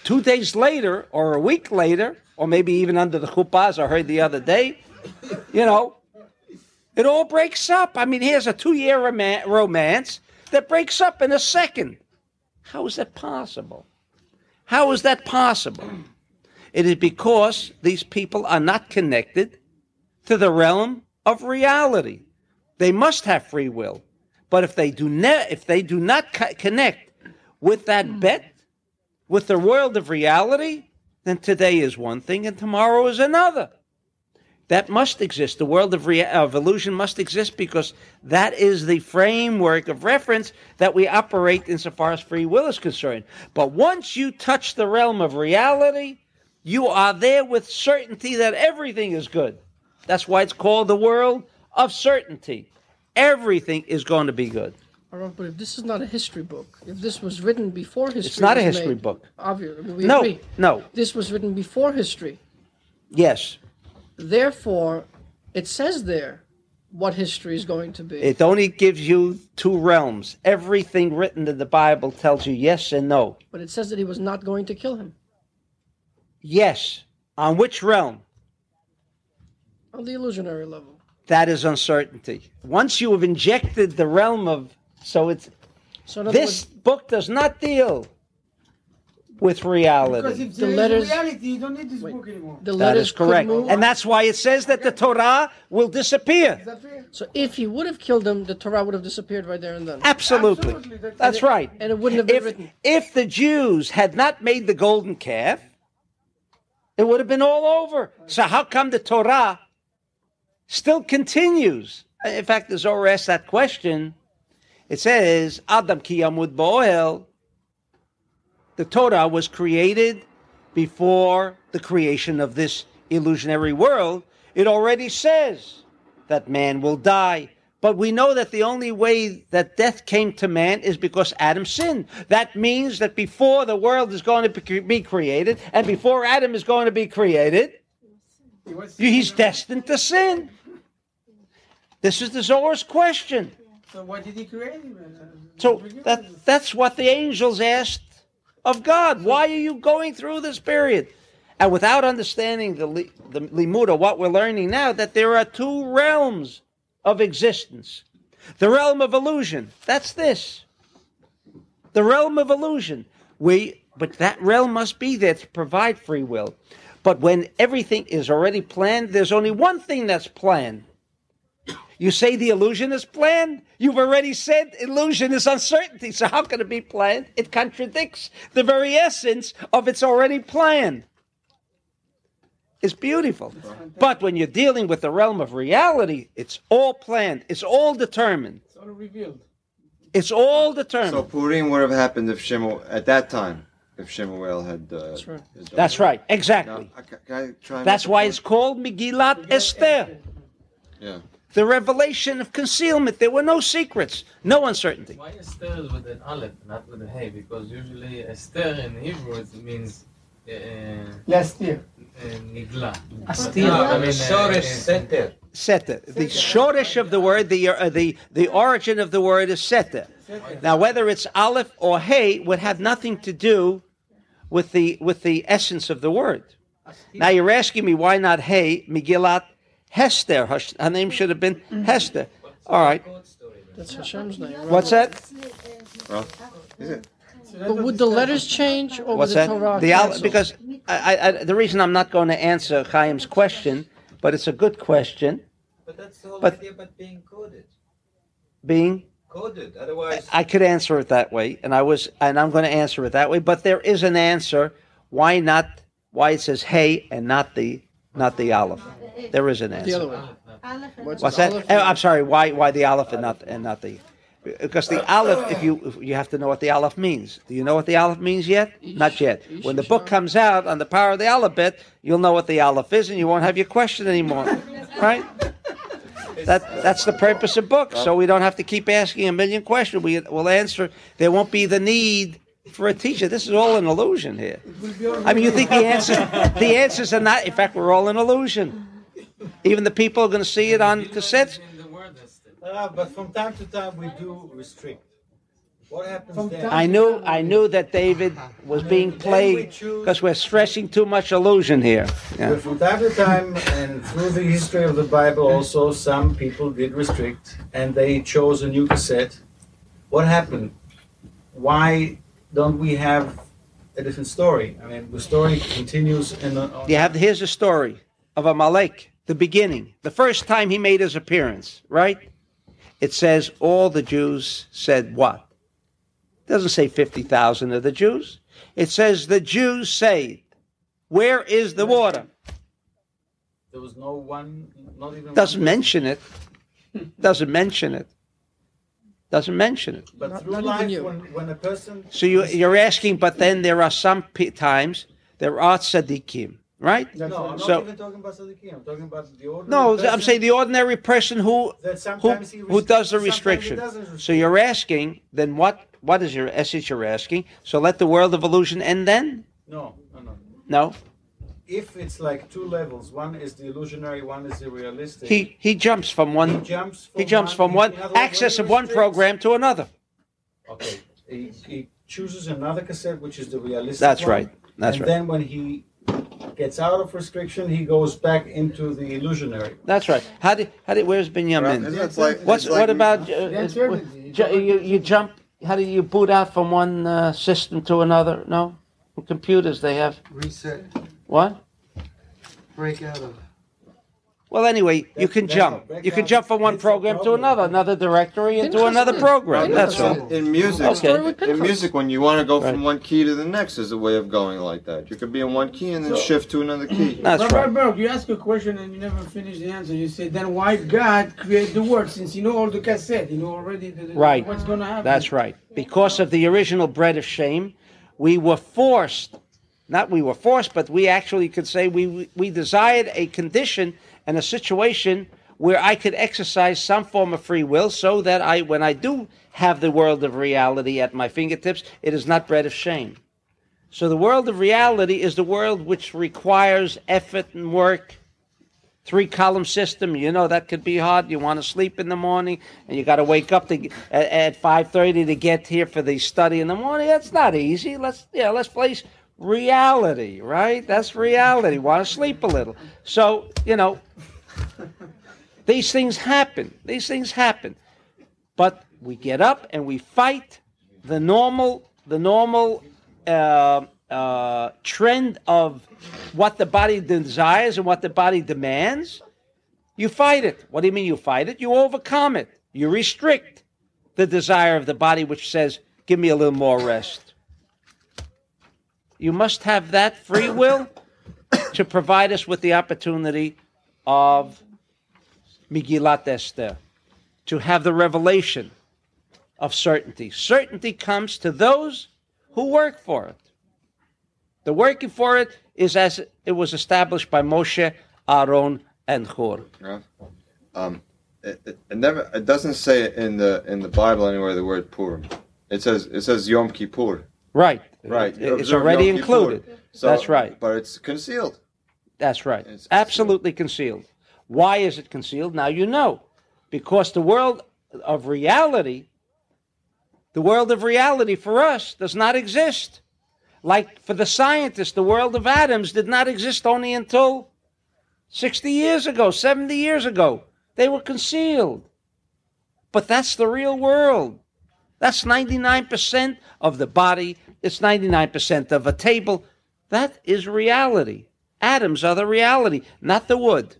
Two days later, or a week later, or maybe even under the chuppah, as I heard the other day, you know, it all breaks up. I mean, here's a two-year romance that breaks up in a second. How is that possible? How is that possible? It is because these people are not connected to the realm of reality. They must have free will, but if they do ne- if they do not co- connect with that hmm. bet, with the world of reality, then today is one thing and tomorrow is another. That must exist. The world of, rea- of illusion must exist because that is the framework of reference that we operate insofar as free will is concerned. But once you touch the realm of reality, you are there with certainty that everything is good. That's why it's called the world of certainty. Everything is going to be good. But if this is not a history book, if this was written before history, It's not a history made, book. Obviously, we No, agree. no. This was written before history. Yes. Therefore, it says there what history is going to be. It only gives you two realms. Everything written in the Bible tells you yes and no. but it says that he was not going to kill him Yes. On which realm? on the illusionary level. That is uncertainty. Once you have injected the realm of so it's So this words, book does not deal with Because reality. if The there is letters- reality, you don't need this Wait. book anymore. the That letters is correct. And that's why it says that the Torah will disappear. Is that fair? so if he would have killed him, the Torah would have disappeared right there and then. Absolutely. Absolutely, that's- That's right. And it wouldn't have been If, written. if the Jews had not made the golden calf, it would have been all over. So how come the Torah still continues? In fact, the Zohar asks that question. It says, Adam ki yamud bo'el. The Torah was created before the creation of this illusionary world. It already says that man will die. But we know that the only way that death came to man is because Adam sinned. That means that before the world is going to be- created, and before Adam is going to be created, he's destined to sin. This is the Zohar's question. So what did he create? So that, that's what the angels asked of God. Why are you going through this period? And without understanding the, the limuda, what we're learning now, that there are two realms of existence. The realm of illusion, that's this. The realm of illusion. We, but that realm must be there to provide free will. But when everything is already planned, there's only one thing that's planned. You say the illusion is planned? You've already said illusion is uncertainty. So how can it be planned? It contradicts the very essence of it's already planned. It's beautiful. But when you're dealing with the realm of reality, it's all planned. It's all determined. It's all revealed. It's all determined. So determined. Purim would have happened if Shemuel at that time, if Shemuel had. Uh, That's right. had That's it. right. Now, Exactly. I, can I try That's why point? it's called Megillat Esther. Yeah. The revelation of concealment. There were no secrets, no uncertainty. Why Esther is with an aleph, not with a hey? Because usually Esther in Hebrew it means uh, Last year. uh, nigla. Astir. No, I mean, uh, Shoresh uh, Seter. The shoresh of the word, the uh, the the origin of the word is seta. Now, whether it's aleph or hey would have nothing to do with the with the essence of the word. Now you're asking me why not hey Megillat Hester? Her, her name should have been Hester. All right. That's Hashem's name. Right? What's that? Well, is it? But would the letters change or What's would the that? Torah The al- because I, I, I, the reason I'm not going to answer Chaim's question, but it's a good question. But that's the whole But- idea about being coded. Being Coded. Otherwise, I could answer it that way, and I was, and I'm going to answer it that way. But there is an answer. Why not? Why it says hey and not the not the aleph? There is an the answer. other way. What's What's that? aleph? Oh, I'm sorry. Why why the aleph and not and not the? Because the aleph, if you if you have to know what the aleph means. Do you know what the aleph means yet? Not yet. When the book comes out on the power of the alphabet, you'll know what the aleph is, and you won't have your question anymore, (laughs) right? That that's the purpose of books, so we don't have to keep asking a million questions. We will answer. There won't be the need for a teacher. This is all an illusion here. I mean, you think the answer the answers are not. In fact, we're all an illusion. Even the people are going to see it on cassettes. Ah, but from time to time we do restrict. What happens From then? I knew I knew that David ah, ah. was being played because we're stressing too much illusion here. Yeah. But from time to time, and through the history of the Bible, also some people did restrict, and they chose a new cassette. What happened? Why don't we have a different story? I mean, the story continues in. A, You have here's a story of Amalek, the beginning, the first time he made his appearance. Right? It says all the Jews said what? It doesn't say fifty thousand of the Jews. It says the Jews say, "Where is the water?" there was no one, not even. Doesn't one, mention it. Doesn't mention it. Doesn't mention it. But Not- through not even life, you. when, when a person. So you, you're asking, but then there are some p- times there are tzaddikim, right? No, I'm not So- even talking about tzaddikim. I'm talking about the ordinary. No, person I'm saying the ordinary person who that who, sometimes he who does the restricts, he restriction. restrict. So you're asking, then what? What is your essence? You're asking. So let the world of illusion end then? No, no, no. No. If it's like two levels, one is the illusionary, one is the realistic. He he jumps from He one. jumps. From He jumps from in one other words, when access of one program to another. Okay, he, he chooses another cassette, which is the realistic. That's one, right. That's and right. then when he gets out of restriction, he goes back into the illusionary. That's right. How did how did where's Binyamin? Isn't like- What's like- what about uh, The uh, uncertainty. you you jump? How do you boot out from one uh, system to another? No, In computers they have reset, what? break out of. Well, anyway, you can jump. You can jump from one It's program to another, another directory into Interesting. another program. That's all. In music, Okay. In music, when you want to go from one key to the next, is a way of going like that. You could be in one key and then So- shift to another key. (clears throat) That's Rabbi right. Berg, you ask a question and you never finish the answer. You say, then why God create the world since you know all the cassette, you know already the, the- Right. what's going to happen. That's right. Because of the original bread of shame, we were forced. Not we were forced, but we actually could say we we desired a condition and a situation where I could exercise some form of free will, so that I, when I do have the world of reality at my fingertips, it is not bread of shame. So the world of reality is the world which requires effort and work, three column system. You know that could be hard. You want to sleep in the morning, and you got to wake up to, at, at five thirty to get here for the study in the morning. That's not easy. Let's yeah, let's place reality, right? That's reality. Want to sleep a little. So you know, these things happen. These things happen, but we get up and we fight the normal the normal. Uh, uh, trend of what the body desires and what the body demands, you fight it. What do you mean you fight it? You overcome it. You restrict the desire of the body, which says, give me a little more rest. You must have that free will to provide us with the opportunity of Megillat Esther, to have the revelation of certainty. Certainty comes to those who work for it. The working for it is as it was established by Moshe, Aaron, and Hur. Yeah. Um, it, it, it never it doesn't say in the in the Bible anywhere the word Purim. It says it says Yom Kippur. Right. Right. It's already included. So- That's right. But it's concealed. That's right. It's Absolutely concealed. Why is it concealed? Now you know. Because the world of reality, the world of reality for us does not exist. Like for the scientists, the world of atoms did not exist only until 60 years ago, 70 years ago. They were concealed. But that's the real world. That's 99% of the body. It's 99% of a table. That is reality. Atoms are the reality, not the wood.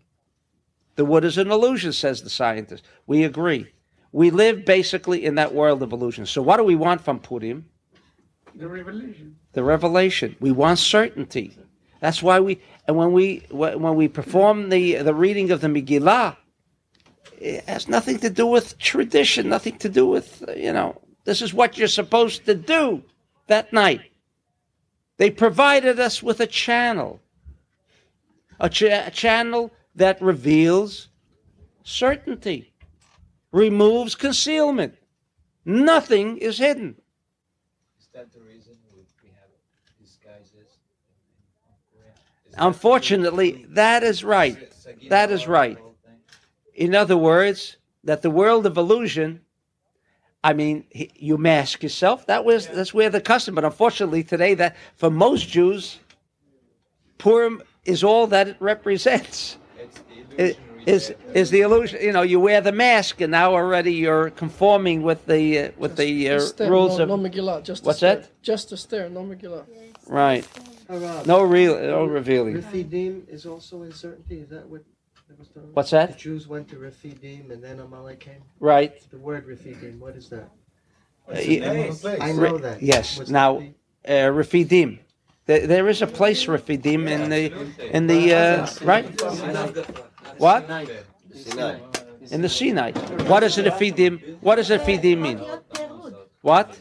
The wood is an illusion, says the scientist. We agree. We live basically in that world of illusion. So, what do we want from Purim? The revelation. The revelation. We want certainty. That's why we, and when we when we perform the the reading of the Megillah, it has nothing to do with tradition, nothing to do with you know. This is what you're supposed to do that night. They provided us with a channel, a, cha- a channel that reveals certainty, removes concealment. Nothing is hidden. Is that the reason we have disguises? Unfortunately, that is right. That is right. In other words, that the world of illusion, I mean, he- you mask yourself. That was that's where the custom. But unfortunately, today, that for most Jews, Purim is all that it represents. It is is the illusion. You know, you wear the mask, and now already you're conforming with the uh, with the uh, Esther, rules no, of no Megillah, just What's Esther. that? Just Esther, no Megillah. right. Harav, No real, no revealing. Refidim is also uncertainty. Is that what that? What's that? The Jews went to Refidim and then Amalek came. Right. The word Refidim, what is that? Uh, y- I know that. Yes. What's Now, the- uh, Refidim. There, there is a place Refidim in the in the uh, right. What Sinai. in the Sinai? What does it Refidim? What does Refidim mean? What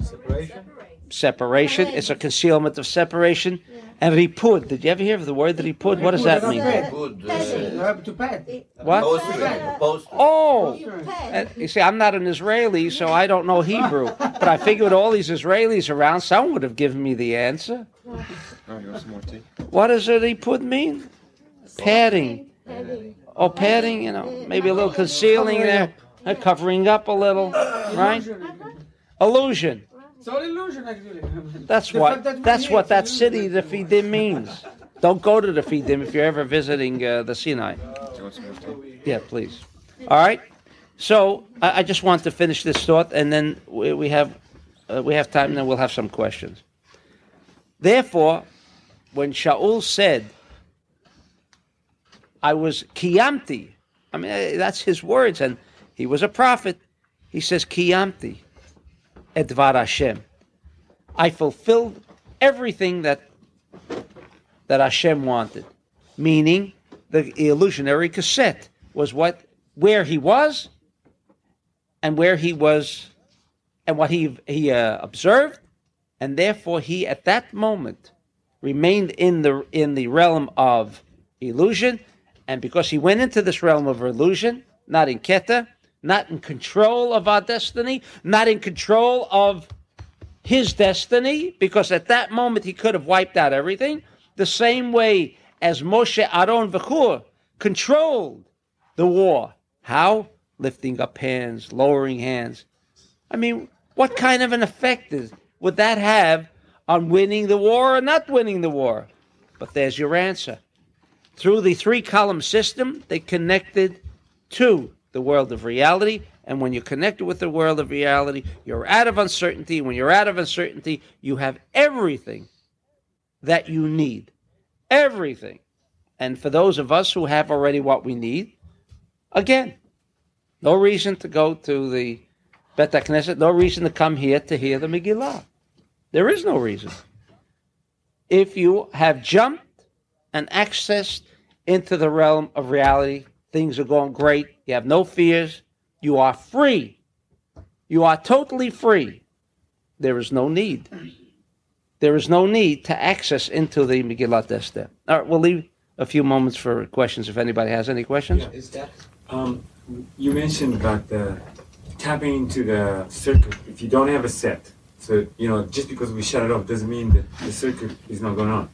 Separation? Separation? It's a concealment of separation. And ripud. Did you ever hear of the word that ripud? What does that mean? You have to pad. What? Oh. You And you see, I'm not an Israeli, so I don't know Hebrew. But I figured all these Israelis around, someone would have given me the answer. Oh, want some more tea? What does a ripud mean? Padding. Padding. Oh, padding, you know, maybe a little concealing there, uh, covering up a little, right? Illusion. It's all illusion, actually. That's The what. that That's what that city, the Fidim, means. Don't go to the Fidim if you're ever visiting uh, the Sinai. Do you want some more tea? Yeah, please. All right. So I, I just want to finish this thought, and then we, we have uh, we have time, and then we'll have some questions. Therefore, when Shaul said, "I was kiyamti," I mean that's his words, and he was a prophet. He says kiyamti, edvar Hashem. I fulfilled everything that that Hashem wanted, meaning the illusionary cassette was what where he was and where he was and what he he uh, observed and therefore he at that moment remained in the in the realm of illusion and because he went into this realm of illusion not in keta not in control of our destiny not in control of his destiny because at that moment he could have wiped out everything the same way as Moshe, Aaron, Vechur controlled the war. How? Lifting up hands, lowering hands. I mean, what kind of an effect is, would that have on winning the war or not winning the war? But there's your answer. Through the three column system, they connected to the world of reality. And when you're connected with the world of reality, you're out of uncertainty. When you're out of uncertainty, you have everything that you need. Everything. And for those of us who have already what we need, again, no reason to go to the Bet Knesset, no reason to come here to hear the Megillah. There is no reason. If you have jumped and accessed into the realm of reality, things are going great, you have no fears, you are free. You are totally free. There is no need. There is no need to access into the Megillat Esther. All right, we'll leave a few moments for questions if anybody has any questions. Is that um, you mentioned about the tapping into the circuit if you don't have a set. So you know, just because we shut it off doesn't mean that the circuit is not going on.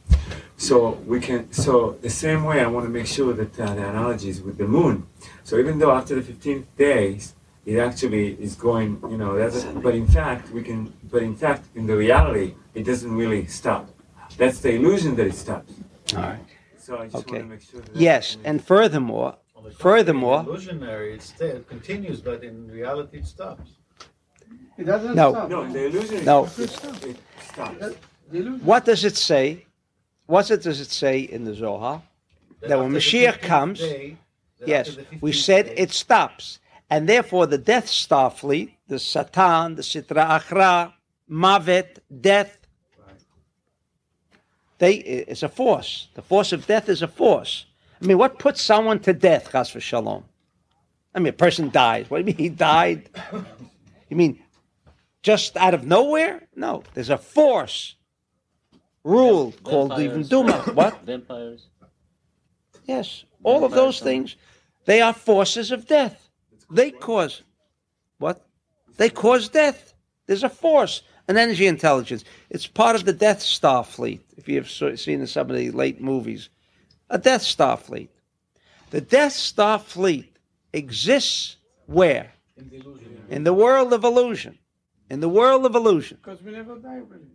So we can. So the same way, I want to make sure that uh, the analogy is with the moon. So even though after the 15th days, it actually is going. You know, that's. But in fact, we can. But in fact, in the reality, it doesn't really stop. That's the illusion that it stops. All right. So I just Okay. want to make sure that. Yes, and furthermore, furthermore, illusionary, it, sta- it continues, but in reality, it stops. It doesn't No. stop. No, the illusion. No. It stops. What does it say? What does it say in the Zohar? That when the Mashiach comes, day- yes, we said day- it stops. And therefore, the Death Star fleet, the Satan, the Sitra Achra, Mavet, death, they, it's a force. The force of death is a force. I mean, what puts someone to death, Chas v'shalom? I mean, a person dies. What do you mean he died? You mean just out of nowhere? No, there's a force rule called even Duma. (coughs) What? Vampires. Yes, all of those things, they are forces of death. They cause what? They cause death. There's a force, an energy intelligence. It's part of the Death Star fleet. If you've so- seen some of the late movies, a Death Star fleet. The Death Star fleet exists where? In the world of illusion. In the world of illusion. Because we never die really.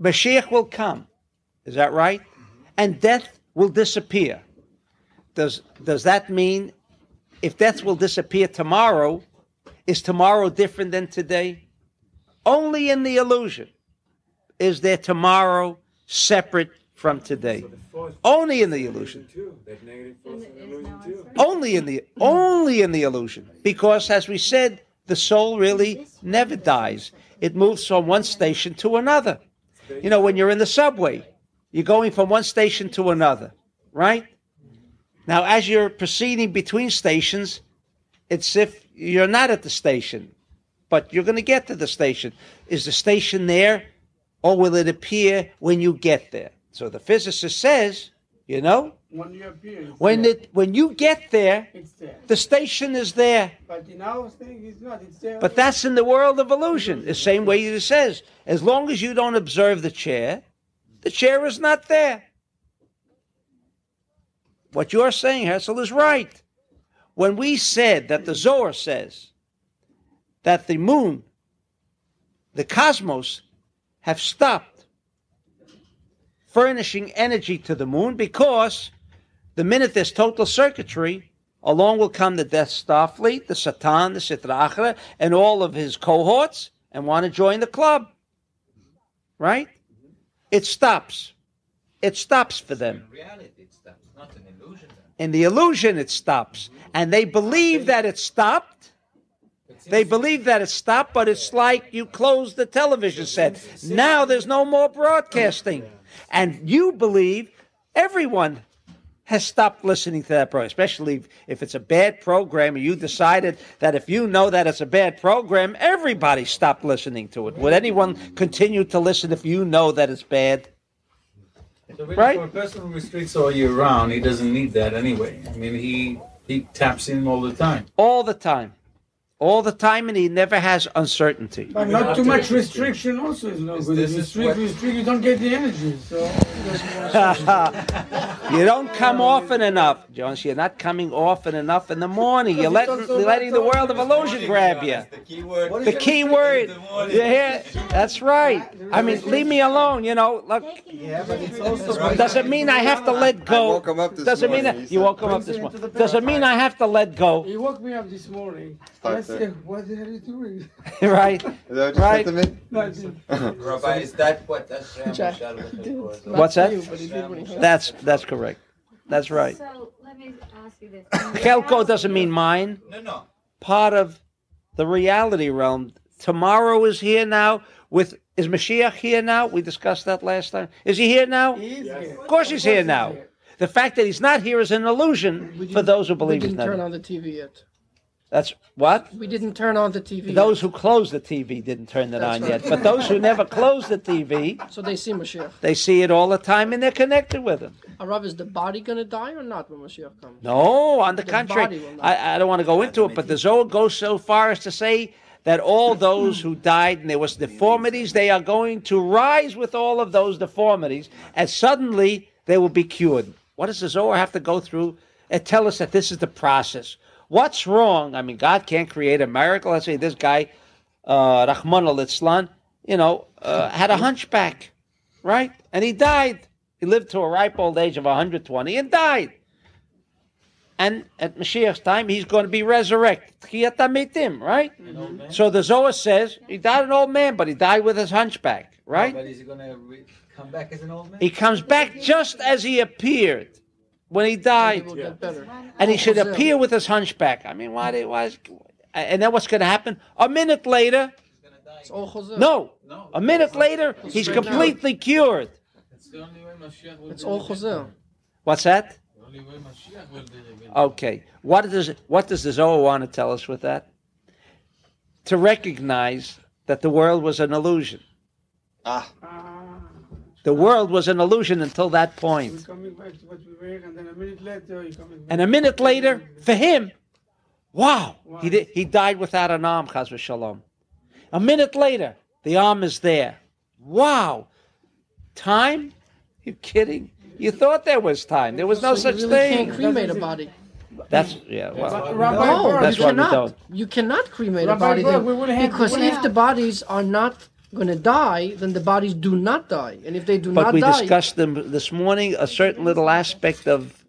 Mashiach will come. Is that right? Mm-hmm. And death will disappear. Does does that mean if death will disappear tomorrow, is tomorrow different than today? Only in the illusion is there tomorrow separate from today. Only in the illusion. Too. That negative force is an illusion. Only in the only in the illusion. Because as we said, the soul really never dies. It moves from one station to another. You know, when you're in the subway, you're going from one station to another, right? Now, as you're proceeding between stations, it's if you're not at the station, but you're going to get to the station. Is the station there, or will it appear when you get there? So the physicist says, you know, When you appear, when there. it when you get there, there. the station is there. But in our thing, it's not. It's there. But that's in the world of illusion. The same way it says, as long as you don't observe the chair, the chair is not there. What you're saying, Hessel, is right. When we said that the Zohar says that the moon, the cosmos, have stopped furnishing energy to the moon because the minute there's total circuitry, along will come the Death Star fleet, the Satan, the Sitra Achra, and all of his cohorts, and want to join the club. Right? It stops. It stops for them. In reality, it's that, not an illusion. In the illusion, it stops. And they believe that it stopped. They believe that it stopped, but it's like you close the television set. Now there's no more broadcasting. And you believe everyone has stopped listening to that program, especially if it's a bad program you decided that if you know that it's a bad program, everybody stopped listening to it. Would anyone continue to listen if you know that it's bad? So really, Right? for a person who restricts all year round, he doesn't need that anyway. I mean, he he taps in all the time. All the time. All the time, and he never has uncertainty. But not too much restriction also is no good. If you restrict, restrict, you don't get the energy. So (laughs) you don't come often enough, Jones. You're not coming often enough in the morning. You're letting, you're letting the world of illusion grab you. The key word. The key word. You hear? That's right. I mean, leave me alone. You know, look. Yeah, but it's also Does it mean I have to let I go? woke him up this Does it mean morning, that he you said. woke him up this morning? Does it mean I have to let go? he woke me up this morning. I said, "What are you doing?" (laughs) right? Is that what you Right. said to me? No, I didn't. Rabbi, is that what Hashem Jack, shall he look did. for? Not What's that? you, but he did when he heard. That's that's correct. That's right. So let me ask you this. Kelko doesn't mean mine. No, no. Part of the reality realm. Tomorrow is here now. With is Mashiach here now? We discussed that last time. Is he here now? He is here. Of course he's here now. The fact that he's not here is an illusion for those who We believe he's didn't not. turn on the TV yet. That's what? We didn't turn on the TV. Those who closed the TV didn't turn it That's on right. yet. But those who never (laughs) closed the TV, So they see Mashiach. they see it all the time and they're connected with him. Harav, is the body going to die or not when Mashiach comes? No, on the, The contrary. body will not. I, I don't want to go into it, but the Zohar goes so far as to say that all those who died and there was deformities, they are going to rise with all of those deformities, and suddenly they will be cured. What does the Zohar have to go through and tell us that this is the process? What's wrong? I mean, God can't create a miracle. Let's say this guy, uh, Rahman al Islam, you know, uh, had a hunchback, right? And he died. He lived to a ripe old age of 120 and died. And at Mashiach's time, he's going to be resurrected. Right? So the Zohar says he died an old man, but he died with his hunchback, right? But is he gonna re- come back as an old man? He comes back just as he appeared when he He died. will get better. And he should Chazal. appear with his hunchback. I mean, why? did- Why? Is, and then what's going to happen? A minute later, It's all Chazal. no. A minute later, he's straight out. completely cured. It's the only way Mashiach will It's be all revealed. Chazal. What's that? The only way Mashiach will be. Okay. What does what does the Zohar want to tell us with that? To recognize that the world was an illusion. Ah, The world was an illusion until that point. coming back to what we were, and a minute later, you're coming back. And a minute later, for him, wow, he did, he died without an arm, Chas v'shalom. A minute later, the arm is there. Wow. Time? You kidding? You thought there was time. There was no So such you really thing. can't cremate a body. That's yeah. Well, Rabbi No, Berg, That's you why we cannot. don't. You cannot cremate a body Berg, then, we would have- because we would if have- the bodies are not going to die, then the bodies do not die, and if they do But not die. But we discussed them this morning. A certain little aspect of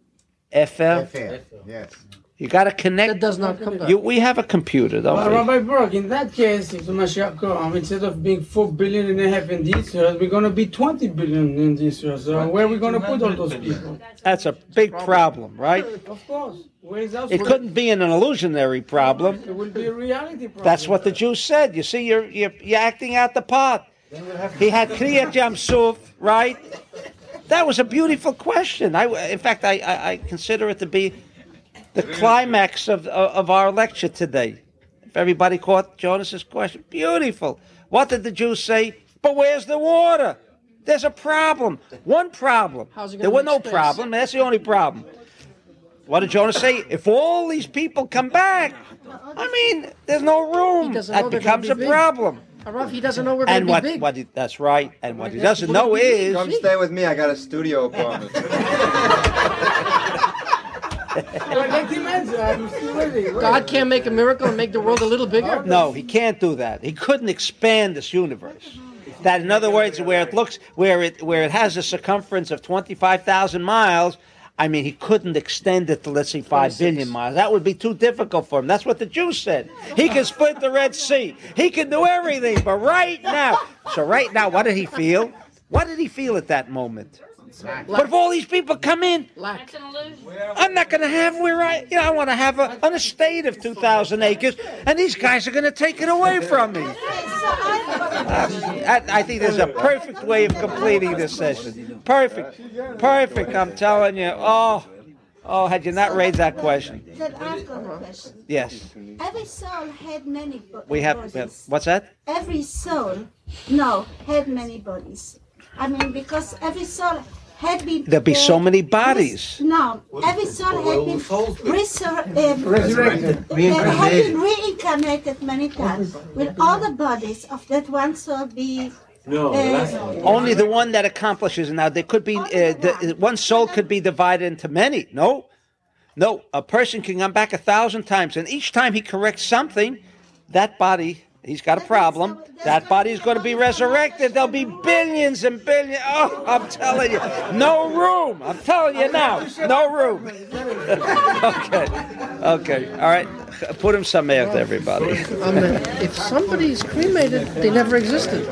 FM. Yes. You got to connect. that does not come back. You, we have a computer, don't But we? Rabbi Berg, in that case, if the Mashiach come, instead of being 4 billion and a half in this earth, we're going to be 20 billion in this earth. So where are we going to put all those people? That's a big problem, right? Of course. Where is? It couldn't be an illusionary problem. It will be a reality problem. That's what the Jews said. You see, you're you're, you're acting out the part. He had Kriyat Yamsuf, right? That was a beautiful question. I, in fact, I, I, I consider it to be the climax of, of of our lecture today. If everybody caught Jonas's question, beautiful. What did the Jews say? But where's the water? There's a problem. One problem. How's it There were no space? problem. That's the only problem. What did Jonah say? If all these people come back, I mean, there's no room. He doesn't know That becomes gonna a big. problem. Harav, he doesn't know we're And to what? big. What? He, that's right. And what he doesn't know is come stay with me. I got a studio apartment. (laughs) God can't make a miracle and make the world a little bigger. no. He can't do that. He couldn't expand this universe. That, in other words, where it looks, where it, where it has a circumference of twenty-five thousand miles. I mean, he couldn't extend it to let's say five billion miles. That would be too difficult for him. That's what the Jews said. He can split the Red Sea. He can do everything. But right now, so right now, what did he feel? What did he feel at that moment? But if all these people come in, Lack. I'm not going to have where I, you know, I want to have a, an estate of 2,000 acres, and these guys are going to take it away from me. Um, I, I think there's a perfect way of completing this session. Perfect. Perfect, I'm telling you. Oh, oh, had you not raised that question. That I've got a question. Yes. Every soul had many bodies. We have, bodies. what's that? Every soul, no, had many bodies. I mean, because every soul had been. There'll be uh, so many bodies. res- no, every soul had been resur- um, Resurrected. uh, had been reincarnated many times, will all the bodies of that one soul be No, uh. Only the one that accomplishes. Now, there could be uh, the, one soul could be divided into many. No, no. A person can come back a thousand times, and each time he corrects something, that body he's got a problem. That body's going to be resurrected. There'll be billions and billions. Oh, I'm telling you, no room. I'm telling you now, no room. okay, okay, all right. Put him some after everybody. I mean, if somebody's cremated, they never existed.